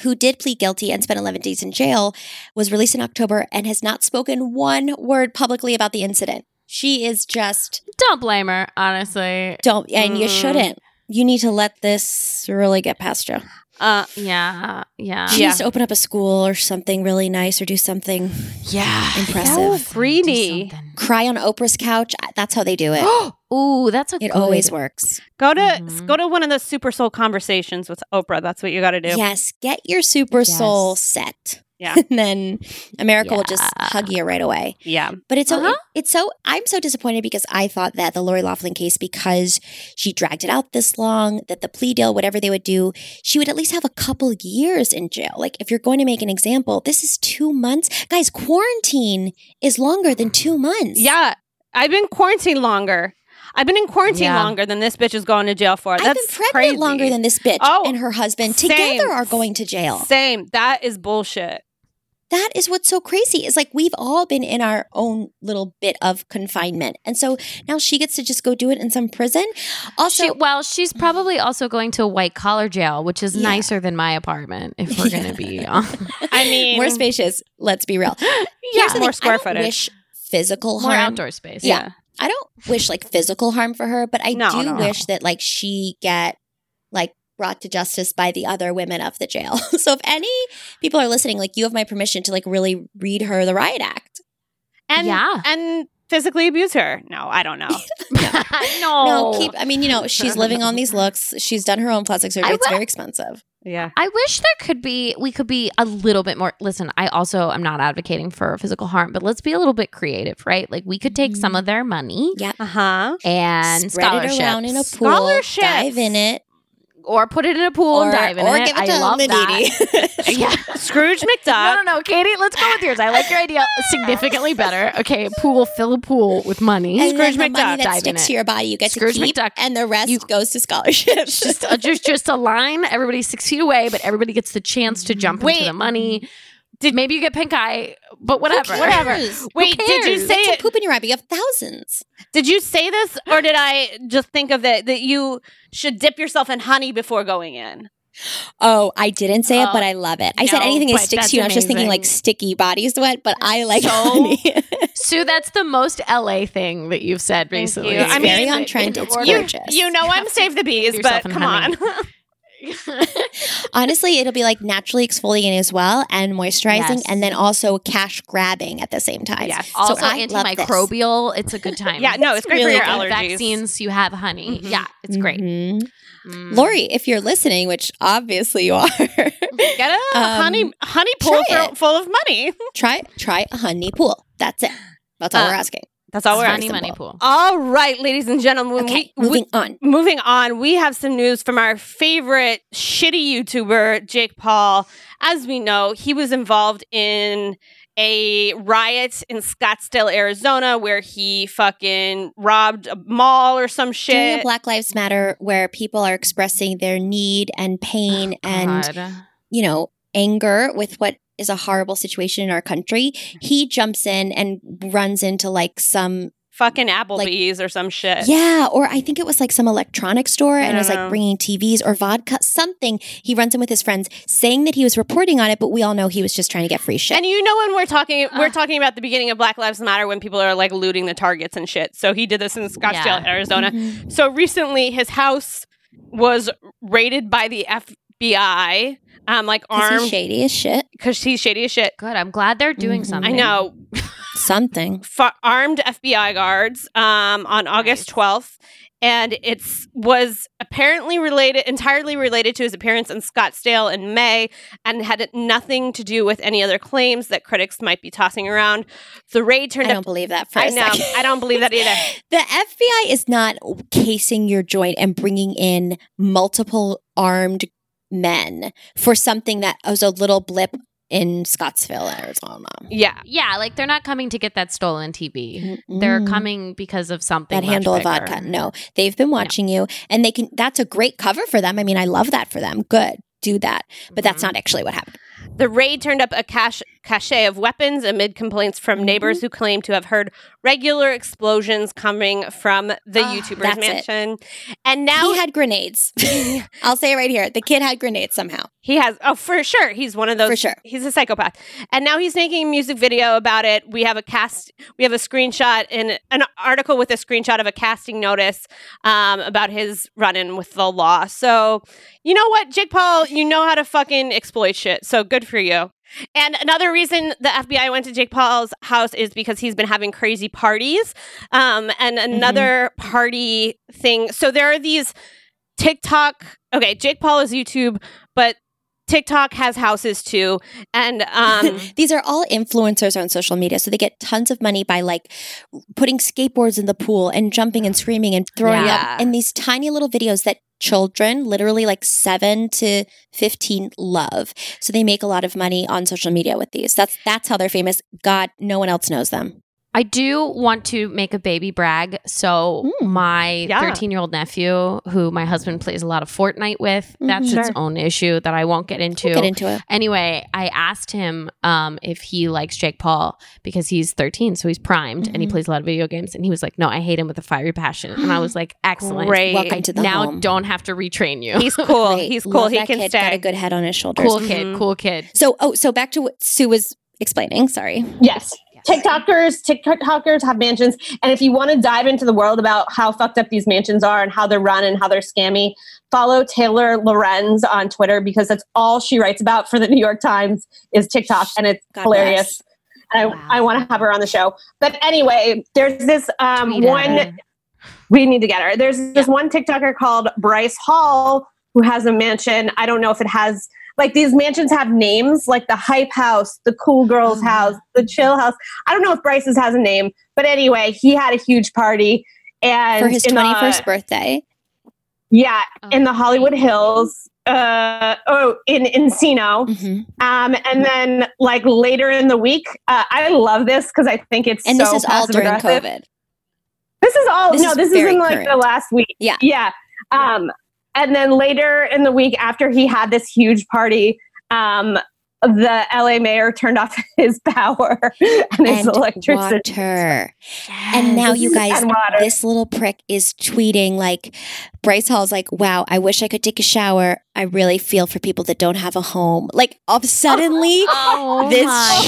B: who did plead guilty and spent 11 days in jail, was released in October and has not spoken one word publicly about the incident. She is just
D: Don't blame her, honestly.
B: don't, and you
C: Mm.
B: shouldn't. You need to let this really get past you.
C: uh
D: Yeah. Yeah.
B: She
C: Yeah.
B: needs to open up a school or something really nice or do something.
D: Yeah.
B: Impressive.
C: Greedy.
B: Cry on Oprah's couch. That's how they do it. [GASPS] [GASPS]
D: Ooh, that's a
B: it
D: good-
B: always works.
C: go to
D: Mhm.
C: go to one of the super soul conversations with oprah that's what you got to do
B: Yes, get your super soul set.
C: Yeah. [LAUGHS]
B: and then America will just hug you right away.
C: yeah
B: But it's so
D: Uh-huh.
B: it's so I'm so disappointed because I thought that the Lori Laughlin case, because she dragged it out this long, that the plea deal, whatever they would do, she would at least have a couple years in jail. Like if you're going to make an example, this is two months, guys. Quarantine is longer than two months.
C: yeah i've been quarantined longer i've been in quarantine
D: Yeah.
C: longer than this bitch is going to jail for
B: I've
C: that's
B: been pregnant
C: crazy.
B: longer than this bitch
C: Oh,
B: and her husband
C: same.
B: together are going to jail.
C: same that is bullshit
B: That is what's so crazy. Is like we've all been in our own little bit of confinement, and so now she gets to just go do it in some prison. Also,
D: She, well, she's probably also going to a white collar jail, which is
B: Yeah.
D: nicer than my apartment. If we're going to be, [LAUGHS] on.
C: I mean,
B: more spacious. Let's be real. [LAUGHS]
C: yeah,
B: Here's the
C: more
B: thing,
C: square
B: I don't
C: footage.
B: Wish physical
D: more outdoor space.
B: Yeah. I don't wish like physical harm for her, but I
C: No,
B: do
C: no, no.
B: wish that like she get like brought to justice by the other women of the jail. [LAUGHS] so if any people are listening, like you have my permission to like really read her the riot act.
C: and
D: Yeah.
C: and physically abuse her. No, I don't know. [LAUGHS] [LAUGHS]
D: no.
B: No, keep. I mean, you know, she's living on these looks. She's done her own plastic surgery.
D: I
B: it's
D: will-
B: very expensive.
C: Yeah.
D: I wish there could be we could be a little bit more listen, I also am not advocating for physical harm, but let's be a little bit creative, right? Like we could take some of their money
B: Yeah.
C: Uh huh.
D: and
B: Spread it around in a pool.
C: Scholarships.
B: Dive in it,
D: or put it in a pool and dive in
B: or
D: it.
B: give it
D: I
B: to
D: love
B: the
D: that.
B: needy. [LAUGHS]
D: yeah.
C: Scrooge [LAUGHS]
D: No,
C: McDuck.
D: no, no, Katie. Let's go with yours. I like your idea significantly [LAUGHS] better. Okay, pool, fill a pool with money.
B: and then
C: Scrooge
B: the money
C: McDuck.
B: that
D: Dive
B: sticks
D: it.
B: to your body, you get
D: Scrooge
B: to keep,
D: McDuck.
B: and the rest
D: You-
B: goes to scholarships.
D: just uh, just just a line. Everybody's six feet away, but everybody gets the chance to jump
C: Wait.
D: into the money. Did maybe you get pink eye, but whatever,
B: Who
D: whatever.
B: cares?
C: Wait, did you say
B: Get
C: it?
B: to poop in your rabbit. You have thousands.
C: Did you say this, or did I just think of that that you should dip yourself in honey before going in?
B: Oh, I didn't say it,
D: Oh,
B: but I love it. I said
D: no,
B: anything that
D: but
B: sticks to you. I was just thinking like
D: amazing.
B: sticky body sweat, but I like
D: So
B: honey. [LAUGHS]
D: Sue, that's the most LA thing that you've said
C: Thank
D: recently.
C: you.
B: it's
C: I mean,
B: very on trend. It's
D: order-
B: gorgeous.
C: You know
D: You
C: I'm save the bees,
D: yourself
C: but
D: in
C: come
D: honey.
C: on. [LAUGHS] [LAUGHS]
B: Honestly, it'll be like naturally exfoliating as well and moisturizing,
D: Yes.
B: and then also cash grabbing at the same time.
C: Yes.
D: also
B: so I
D: antimicrobial. It's a good [LAUGHS] time.
C: Yeah, no, it's great
B: really
C: for your allergies.
D: Vaccines, you have honey.
C: Mhm.
D: Yeah, it's great.
B: Mhm.
D: Mm.
B: Lori, if you're listening, which obviously you [LAUGHS] are,
C: Get a
B: Um,
C: honey honey pool for, full of money.
B: try try a honey pool. That's it. That's all
C: Uh,
B: we're asking.
C: That's all we're
D: honey
B: simple.
D: money pool.
C: All right, ladies and gentlemen.
B: Okay,
C: we, we-
B: moving on.
C: moving on, we have some news from our favorite shitty YouTuber, Jake Paul. As we know, he was involved in a riot in Scottsdale, Arizona, where he fucking robbed a mall or some
B: During a
C: shit.
B: Black Lives Matter, where people are expressing their need and pain and you know, anger with what is a horrible situation in our country, he jumps in and runs into like some,
C: fucking Applebee's or some shit.
B: yeah, or I think it was like some electronic store and
C: I
B: was like
C: know.
B: bringing TVs or vodka, something. He runs in with his friends saying that he was reporting on it, but we all know he was just trying to get free shit.
C: And you know when we're talking, we're
D: Uh.
C: talking about the beginning of Black Lives Matter when people are like looting the targets and shit. So he did this in Scottsdale,
D: Yeah.
C: Arizona.
B: Mhm.
C: So recently, his house was raided by the FBI, um, like
B: he's
C: armed
B: shady as shit.
C: because he's shady as shit.
D: Good. I'm glad they're doing
B: Mhm.
D: something.
C: I know,
B: Something.
C: F- armed FBI guards um, on August twelfth, and it's was apparently related, entirely related to his appearance in Scottsdale in May, and had nothing to do with any other claims that critics might be tossing around. The raid turned
B: I don't believe that for a
C: I know.
B: second.
C: I don't believe that either. [LAUGHS]
B: The FBI is not casing your joint and bringing in multiple armed men for something that was a little blip in Scottsville, Arizona.
C: Yeah.
D: Yeah, like they're not coming to get that stolen TV. They're
B: Mm.
D: coming because of something.
B: that
D: much
B: handle of vodka. No, they've been watching you, and they can. That's a great cover for them. I mean, I love that for them. Good, do that. But that's
D: Mhm.
B: not actually what happened.
C: The raid turned up a cache, cache of weapons amid complaints from
B: Mm-hmm.
C: neighbors who claim to have heard regular explosions coming from the
D: Ah,
C: YouTuber's
B: that's it.
C: mansion. And now
B: he had grenades. [LAUGHS] I'll say it right here. The kid had grenades somehow.
C: He has, oh, for sure. He's one of those.
B: For sure.
C: He's a psychopath. And now he's making a music video about it. We have a cast, we have a screenshot in an article with a screenshot of a casting notice um, about his run in with the law. So, you know what, Jake Paul, you know how to fucking exploit shit. So good for you. And another reason the FBI went to Jake Paul's house is because he's been having crazy parties. Um, and another party thing. So there are these TikTok. Okay, Jake Paul is YouTube, but TikTok has houses too. And um, [LAUGHS]
B: These are all influencers on social media, so they get tons of money by like putting skateboards in the pool and jumping and screaming and throwing
D: Yeah.
B: up in these tiny little videos that children, literally like seven to fifteen, love. So they make a lot of money on social media with these. That's that's how they're famous. God, no one else knows them.
D: I do want to make a baby brag. So
B: Mm.
D: my
C: Yeah.
D: 13 year old nephew, who my husband plays a lot of Fortnite with, that's
B: Mhm.
D: its own issue that I won't get into.
B: We'll get into it.
D: Anyway, I asked him um, if he likes Jake Paul because he's 13, so he's primed and he
B: Mhm.
D: plays a lot of video games. And he was like, "No, I hate him with a fiery passion." And I was like, [GASPS] "Excellent.
C: Great.
B: Welcome to the
D: now
B: home.
D: don't have to retrain you."
C: he's cool. [LAUGHS]
B: Great.
C: He's cool.
B: Love
C: he
B: that
C: can
B: kid. Got a good head on his shoulders.
D: cool kid,
C: Mhm.
D: cool kid.
B: So, oh, so back to what Sue was explaining. Sorry.
A: Yes. TikTokers, TikTokers have mansions. And if you want to dive into the world about how fucked up these mansions are and how they're run and how they're scammy, follow Taylor Lorenz on Twitter because that's all she writes about for the New York Times is TikTok and it's
B: God
A: hilarious.
B: bless.
A: And
D: Wow.
A: I, I want to have her on the show. But anyway, there's this um, one we need to get her. There's this one TikToker called Bryce Hall who has a mansion. I don't know if it has like these mansions have names like the hype house, the cool girls
D: Oh.
A: house, the chill house. I don't know if Bryce's has a name, but anyway, he had a huge party and
B: For his
A: the-
B: 21st birthday.
A: yeah,
D: Oh,
A: in the Hollywood Hills. Uh oh, in Encino.
B: hmm
A: Um, and then like later in the week, uh, I love this because I think it's
B: And
A: so
B: this is all during
A: passive-aggressive.
B: COVID.
A: This is all
B: This
A: no,
B: is
A: this is in like the last week.
B: Yeah.
A: Yeah. Um, and then later in the week after he had this huge party, um, the LA mayor turned off [LAUGHS] his power and his
B: And
A: electricity.
B: water. And now you guys, this little prick is tweeting like Bryce Hall's like, wow, I wish I could take a shower. I really feel for people that don't have a home. Like of suddenly [LAUGHS]
D: Oh
B: this
D: my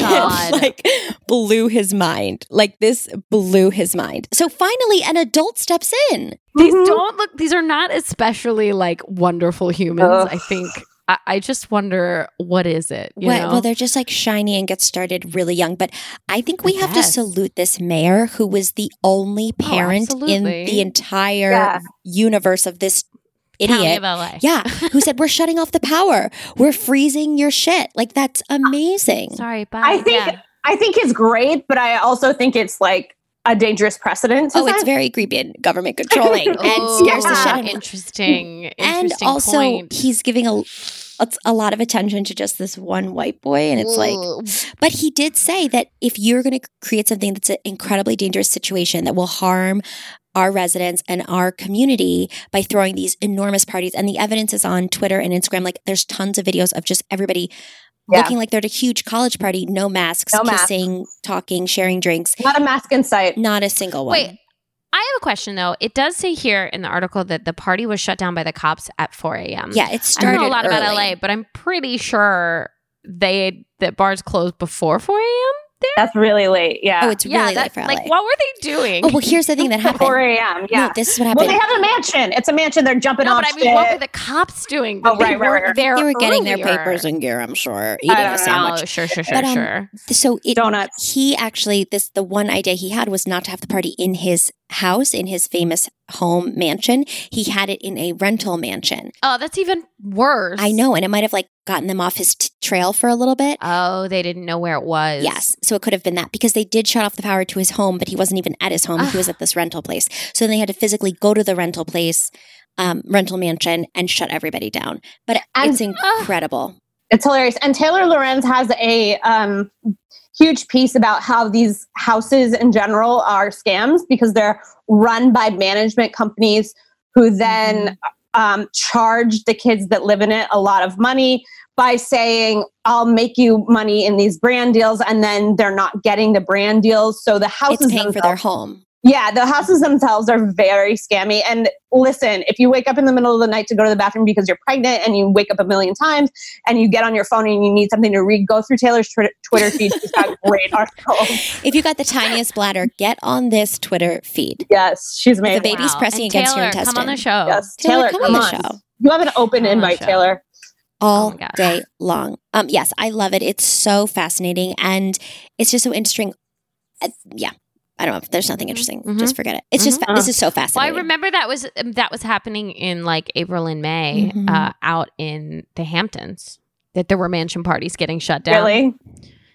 B: shit [LAUGHS] like blew his mind. Like this blew his mind. So finally an adult steps in.
D: These
A: Mhm.
D: don't look. These are not especially like wonderful humans.
A: Ugh.
D: I think. I, I just wonder what is it. You
B: Well,
D: know?
B: well, they're just like shiny and get started really young. But I think we
D: I
B: have to salute this mayor who was the only
D: Oh,
B: parent in the entire
A: Yeah.
B: universe of this
D: County
B: idiot.
D: of LA.
B: Yeah, [LAUGHS] who said we're shutting off the power. We're freezing your shit. Like that's uh, amazing.
D: Sorry, bye.
A: I think
D: Yeah.
A: I think it's great, but I also think it's like a dangerous precedent. to
B: Oh, it's very creepy and government controlling [LAUGHS] and
D: Oh,
B: scares the shit out of
D: Interesting.
B: And also,
D: point.
B: he's giving a a- a lot of attention to just this one white boy, and it's like, but he did say that if you're going to create something that's an incredibly dangerous situation that will harm our residents and our community by throwing these enormous parties, and the evidence is on Twitter and Instagram. Like, there's tons of videos of just everybody.
A: Yeah.
B: Looking like they're at a huge college party, no masks,
A: No masks.
B: kissing, talking, sharing drinks,
A: not a mask in sight.
B: not a single one.
D: Wait, I have a question though. It does say here in the article that the party was shut down by the cops at 4 a.m.
B: yeah, it
D: I
B: started.
D: don't know a lot about. LA, but I'm pretty sure they that bars closed before 4 a.m.
A: That's really late. Yeah.
B: Oh, it's really late for LA.
D: like what were they doing?
B: oh well, here's the thing that [LAUGHS] happened.
A: 4 a.m. Yeah.
B: No, this is what happened.
A: well, they have a mansion. It's a mansion. They're jumping
D: no,
A: off
D: but I mean, what
A: shit.
D: were the cops doing?
A: Oh, right, right, right.
B: they were getting their papers in gear, I'm sure,
A: I
B: eating
A: don't
B: a sandwich.
D: Oh, sure, sure, sure,
B: But, um,
D: sure.
B: So it,
A: Donuts.
B: he actually this the one idea he had was not to have the party in his house in his famous home mansion. He had it in a rental mansion.
D: Oh, that's even worse.
B: I know, and it might have like gotten them off his t- trail for a little bit.
D: Oh, they didn't know where it was.
B: Yes, so it could have been that because they did shut off the power to his home, but he wasn't even at his home. He was at this rental place. So then they had to physically go to the rental place, um, rental mansion, and shut everybody down. But
A: And-
B: it's incredible.
A: It's hilarious. And Taylor Lorenz has a um, huge piece about how these houses in general are scams because they're run by management companies who then um, charge the kids that live in it a lot of money by saying, I'll make you money in these brand deals. And then they're not getting the brand deals. So the house
B: It's paying for their home.
A: Yeah, the houses themselves are very scammy. And listen, if you wake up in the middle of the night to go to the bathroom because you're pregnant and you wake up a million times and you get on your phone and you need something to read, go through Taylor's Twitter, Twitter feed. She's got [LAUGHS] great articles.
B: If you got the tiniest bladder, get on this Twitter feed.
A: Yes, she's amazing.
B: The baby's
D: Wow.
B: pressing
D: And
B: against
D: Taylor,
B: your intestine.
D: Come on the show.
A: Yes,
B: Taylor,
A: Taylor,
B: come
A: come,
B: on
A: on.
B: the show.
A: You have an open
D: Come
A: invite. Taylor.
B: all
D: Oh
B: day long. Um, yes, I love it. It's so fascinating, and it's just so interesting. Uh, yeah, I don't know. If there's nothing interesting.
D: Mhm.
B: Just forget it. It's just fa- this is so fascinating.
D: Well, I remember that was um, that was happening in like April and May
B: Mhm.
D: uh, out in the Hamptons. That there were mansion parties getting shut down.
A: Really?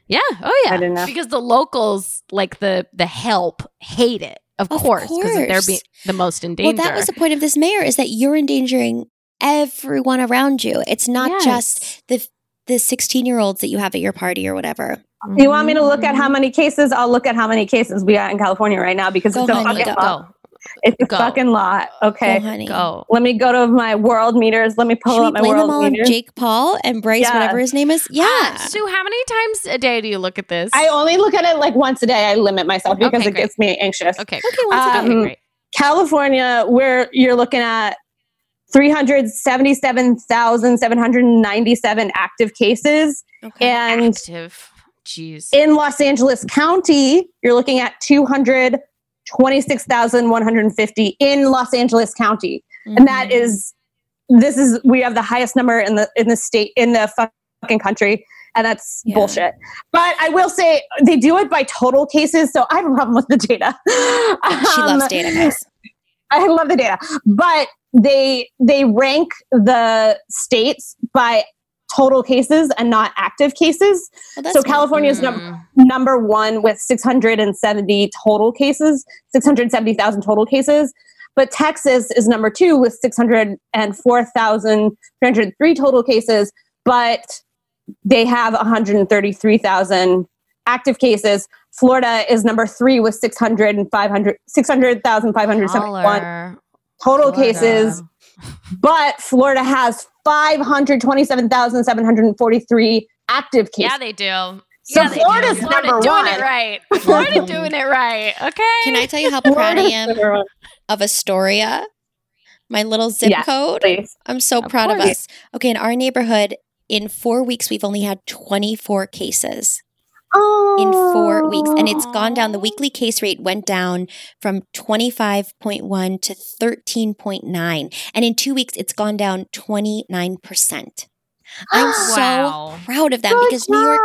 D: Yeah. Oh yeah.
A: I didn't know.
D: Because the locals, like the the help, hate it. Of,
B: Of
D: course, because they're
B: course.
D: be- the most in
B: well, that was the point of this mayor is that you're endangering everyone around you. It's not
D: Yes.
B: just the the 16 year olds that you have at your party or whatever.
A: You want me to look at how many cases? I'll look at how many cases we got in California right now because
B: Go,
A: it's a
B: honey,
A: fucking
B: go.
A: lot.
D: go
A: It's a
D: Go.
A: fucking lot. Okay.
B: Go, honey.
D: go.
A: Let me go to my world meters. Let me pull
B: Should we
A: up my
B: blame them
A: world
B: all on
A: meters.
B: Jake Paul and Bryce,
A: Yeah.
B: whatever his name is? Yeah.
D: Uh, Sue, how many times a day do you look at this?
A: I only look at it like once a day. I limit myself because
D: Okay,
A: it
D: great.
A: gets me anxious.
D: okay.
B: okay, once a
A: Um,
B: day.
D: okay, great.
A: California, where you're looking at 377,797 active cases
B: Okay.
A: and
D: Active. Jeez.
A: In Los Angeles County, you're looking at 226,150 in Los Angeles County. And that
B: Mhm.
A: is this is we have the highest number in the in the state in the fucking country and that's
B: Yeah.
A: bullshit. But I will say they do it by total cases, so I have a problem with the data. [LAUGHS]
B: She
A: Um,
B: loves data, guys.
A: I love the data, but they they rank the states by total cases and not active cases.
B: Well,
A: so. California is num-
D: Mm.
A: number one with 670 total cases, 670,000 total cases. But Texas is number two with 604,303 total cases, but they have 133,000 active cases. Florida is number three with 600 500 600,571
D: Holler.
A: total
D: Florida.
A: cases, but Florida has 527,743 active cases.
D: Yeah, they do.
A: So
D: yeah,
A: Florida's
D: do. Florida
A: number
D: doing
A: one.
D: it right. [LAUGHS] Florida doing it right. Okay.
B: Can I tell you how [LAUGHS] proud I am of Astoria? My little zip
A: Yes,
B: code.
A: Please.
B: I'm so
D: Of
B: proud of us. Okay, in our neighborhood, in four weeks, we've only had 24 cases. In four weeks. And it's gone down. The weekly case rate went down from 25.1 to 13.9. And in two weeks, it's gone down 29%. I'm [GASPS] so
D: Wow.
B: proud of them
A: Good
B: because New York,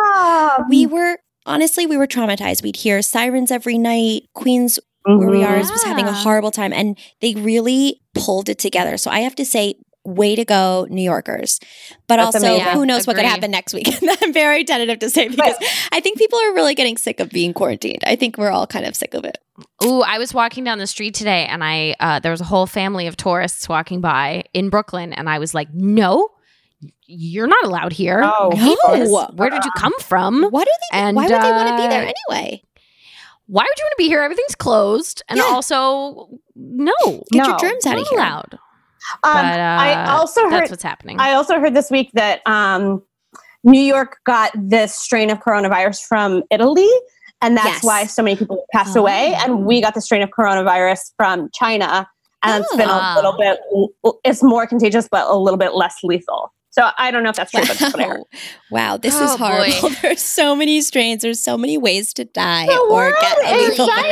B: we were honestly, we were traumatized. We'd hear sirens every night. Queens, where we
A: Mhm.
B: are, is was having a horrible time. And they really pulled it together. So I have to say, way to go, New Yorkers. But
A: That's
B: also,
A: amazing.
B: who knows what could
D: Agree.
B: happen next week? [LAUGHS] I'm very tentative to say because I think people are really getting sick of being quarantined. I think we're all kind of sick of it.
D: Ooh, I was walking down the street today and I uh, there was a whole family of tourists walking by in Brooklyn and I was like, "No, you're not allowed here.
A: Oh.
D: I hate this.
B: No.
D: Where did you come from?
B: What are they?
D: And,
B: why would they want to be
D: uh,
B: there anyway?
D: Why would you want to be here? Everything's closed, and
B: Yeah.
D: also no,
B: Get
A: No.
B: your germs out of here.
D: allowed."
A: Um,
D: But uh,
A: I also heard
D: that's what's happening.
A: I also heard this week that um, New York got this strain of coronavirus from Italy, and that's
B: Yes.
A: why so many people passed
D: Oh.
A: away. And we got the strain of coronavirus from China, and it's been a little bit. It's more contagious, but a little bit less lethal. So I don't know if that's true, but that's what I heard.
B: Wow. [LAUGHS] wow, this
D: Oh,
B: is horrible.
D: boy. [LAUGHS]
B: There's so many strains. There's so many ways to die
A: The
B: or
A: world
B: get a lethal virus.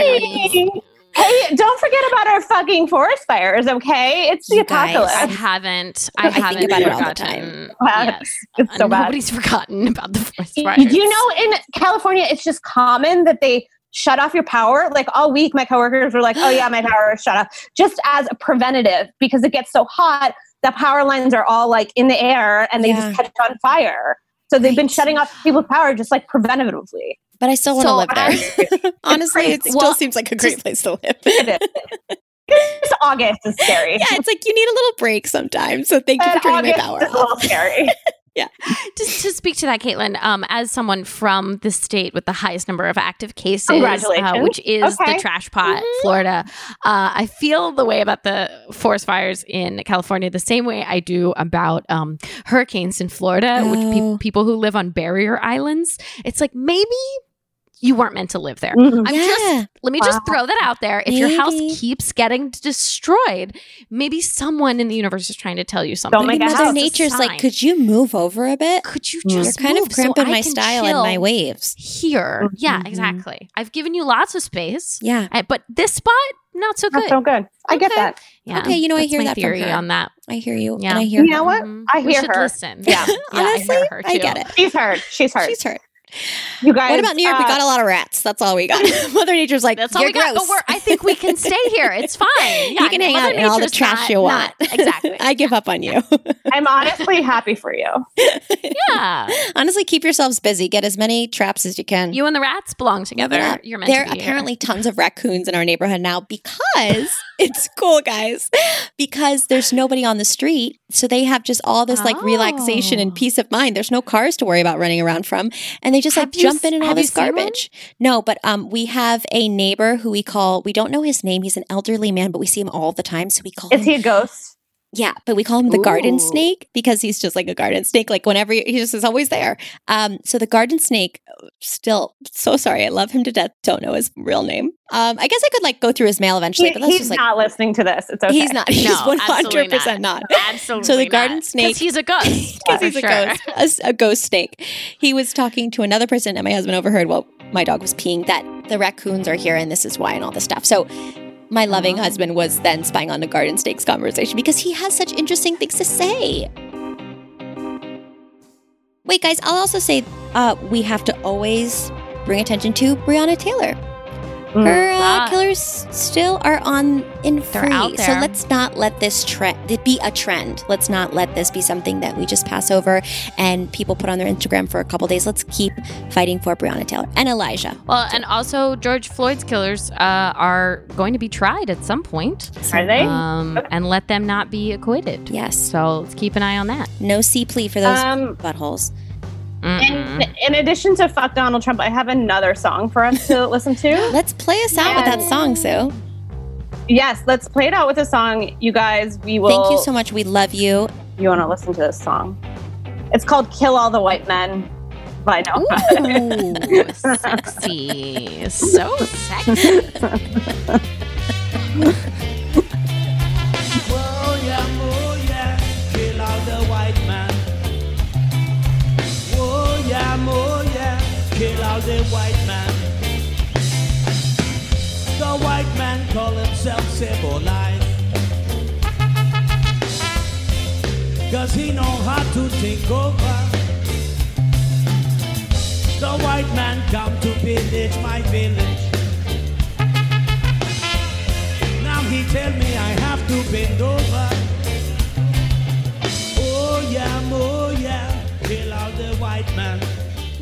A: dying. Hey, don't forget about our fucking forest fires, okay? It's the
B: You guys.
A: apocalypse.
D: I haven't. I
B: I think
D: haven't
B: about it all the
D: time.
A: Wow.
D: Yes, [LAUGHS]
A: It's so bad.
D: Uh, nobody's [LAUGHS] forgotten about the forest
A: Y-
D: fires.
A: You know, in California, it's just common that they shut off your power. Like all week, my coworkers were like, "Oh yeah, my [GASPS] power is shut off," just as a preventative because it gets so hot. The power lines are all like in the air and they
B: Yeah.
A: just catch on fire. So they've been shutting off people's power just like preventatively.
B: But I still want to
D: So
B: live there. [LAUGHS] Honestly, it still
D: Well,
B: seems like a great place to live.
A: It is. This August is scary. [LAUGHS]
B: yeah, it's like you need a little break sometimes. So thank you for
A: And
B: turning my
A: August
B: power
A: is a little
B: off.
A: scary. [LAUGHS]
D: Just to speak to that, Caitlin, um, as someone from the state with the highest number of active cases, uh, which is
A: Okay.
D: the trash pot, Florida, uh, I feel the way about the forest fires in California the same way I do about um, hurricanes in Florida, which
B: Oh.
D: pe- people who live on barrier islands. It's like maybe you weren't meant to live there.
A: Mhm.
D: I'm
B: yeah.
D: just let me just
A: Wow.
D: throw that out there. If your house keeps getting destroyed, maybe someone in the universe is trying to tell you something.
A: make
B: Maybe
A: a
B: Mother
A: house.
B: Nature's
D: a
B: like, could you move over a bit?
D: could you
A: Mm.
D: just
B: You're kind
D: move
B: of
D: so
B: cramping
D: I
B: my style and my waves.
D: here? Yeah,
A: Mhm.
D: exactly. I've given you lots of space,
B: Yeah.
D: uh, but this spot not so
A: That's
D: good.
A: so good. I get that.
D: Yeah,
B: Okay, you know, I hear
D: my
B: that from
D: theory
B: her.
D: on that.
B: I hear you.
D: Yeah.
B: And I hear
A: You know
B: her.
A: what?
D: Mhm.
A: I hear
D: should
A: her.
D: listen.
A: Yeah. [LAUGHS]
D: yeah,
B: Honestly,
D: I hear her too.
B: I get it.
A: She's heard. She's heard.
B: She's hurt.
A: You guys.
B: What about New York? we
A: uh,
B: got a lot of rats. That's all we got. [LAUGHS] [LAUGHS] Mother Nature's like,
D: That's all
B: you're
D: we got.
B: gross.
D: But we're, I think we can stay [LAUGHS] here. It's fine. Yeah,
B: you can hang
D: Mother
B: out in all the trash
D: not-
B: you want.
D: not- exactly.
B: I give up on you.
A: I'm honestly happy for you.
D: yeah.
B: Honestly, keep yourselves busy. Get as many traps as you can.
D: You and the rats belong together.
B: Yeah.
D: You're meant
B: there
D: to
B: are
D: be here.
B: apparently tons of raccoons in our neighborhood now because [LAUGHS] it's cool, guys. Because there's nobody on the street. So they have just all this like relaxation and
D: Oh.
B: peace of mind. There's no cars to worry about running around from. And they just
D: Have
B: like jump in and all this garbage. No, but um we have a neighbor who we call we don't know his name. He's an elderly man, but we see him all the time. So we call
A: Is
B: him
A: he a ghost?
B: Yeah, but we call him the garden snake because he's just like a garden snake. Like whenever he he just is always there. Um, so the garden snake, still so sorry. I love him to death. Don't know his real name. Um, I guess I could like go through his mail eventually,
A: He-
B: but that's
A: he's
B: just like
A: not listening to this. It's okay.
B: he's not. He's
D: No,
B: one
D: absolutely
B: hundred percent not.
D: Absolutely.
B: So the
D: not.
B: garden
D: 'Cause
B: snake-
D: he's a [LAUGHS] ghost. [LAUGHS]
B: because
D: for
B: he's a
D: sure.
B: ghost, a, s- a ghost snake. He was talking to another person, and my husband overheard while my dog was peeing that the raccoons are here and this is why and all this stuff. So my loving
D: Oh.
B: husband was then spying on the garden snake's conversation because he has such interesting things to say. Wait, guys, I'll also say uh, we have to always bring attention to Breonna Taylor.
A: Mm.
B: Her uh,
D: Ah.
B: killers still are on in
D: They're
B: free.
D: out
B: So let's not let this trend it be a trend. Let's not let this be something that we just pass over and people put on their Instagram for a couple days. Let's keep fighting for Breonna Taylor and Elijah.
D: Well, and also George Floyd's killers uh, are going to be tried at some point,
A: Are they?
D: um, and let them not be acquitted.
B: Yes.
D: So let's keep an eye on that.
B: No C plea for those
A: Um,
B: buttholes.
D: Mm-mm.
A: in, in addition to "Fuck Donald Trump," I have another song for us to listen to. [LAUGHS]
B: Let's play us out with that song, Sue.
A: Yes, let's play it out with a song, you guys. We will.
B: Thank you so much. We love you.
A: You want to listen to this song? It's called "Kill All the White Men" by No.
D: Ooh, [LAUGHS] sexy. So sexy. [LAUGHS]
E: Yeah, oh yeah, kill all the white man. The white man call himself civilized. Cause he know how to take over. The white man come to pillage my village. Now he tell me I have to bend over. Oh yeah, oh yeah, kill out the white man.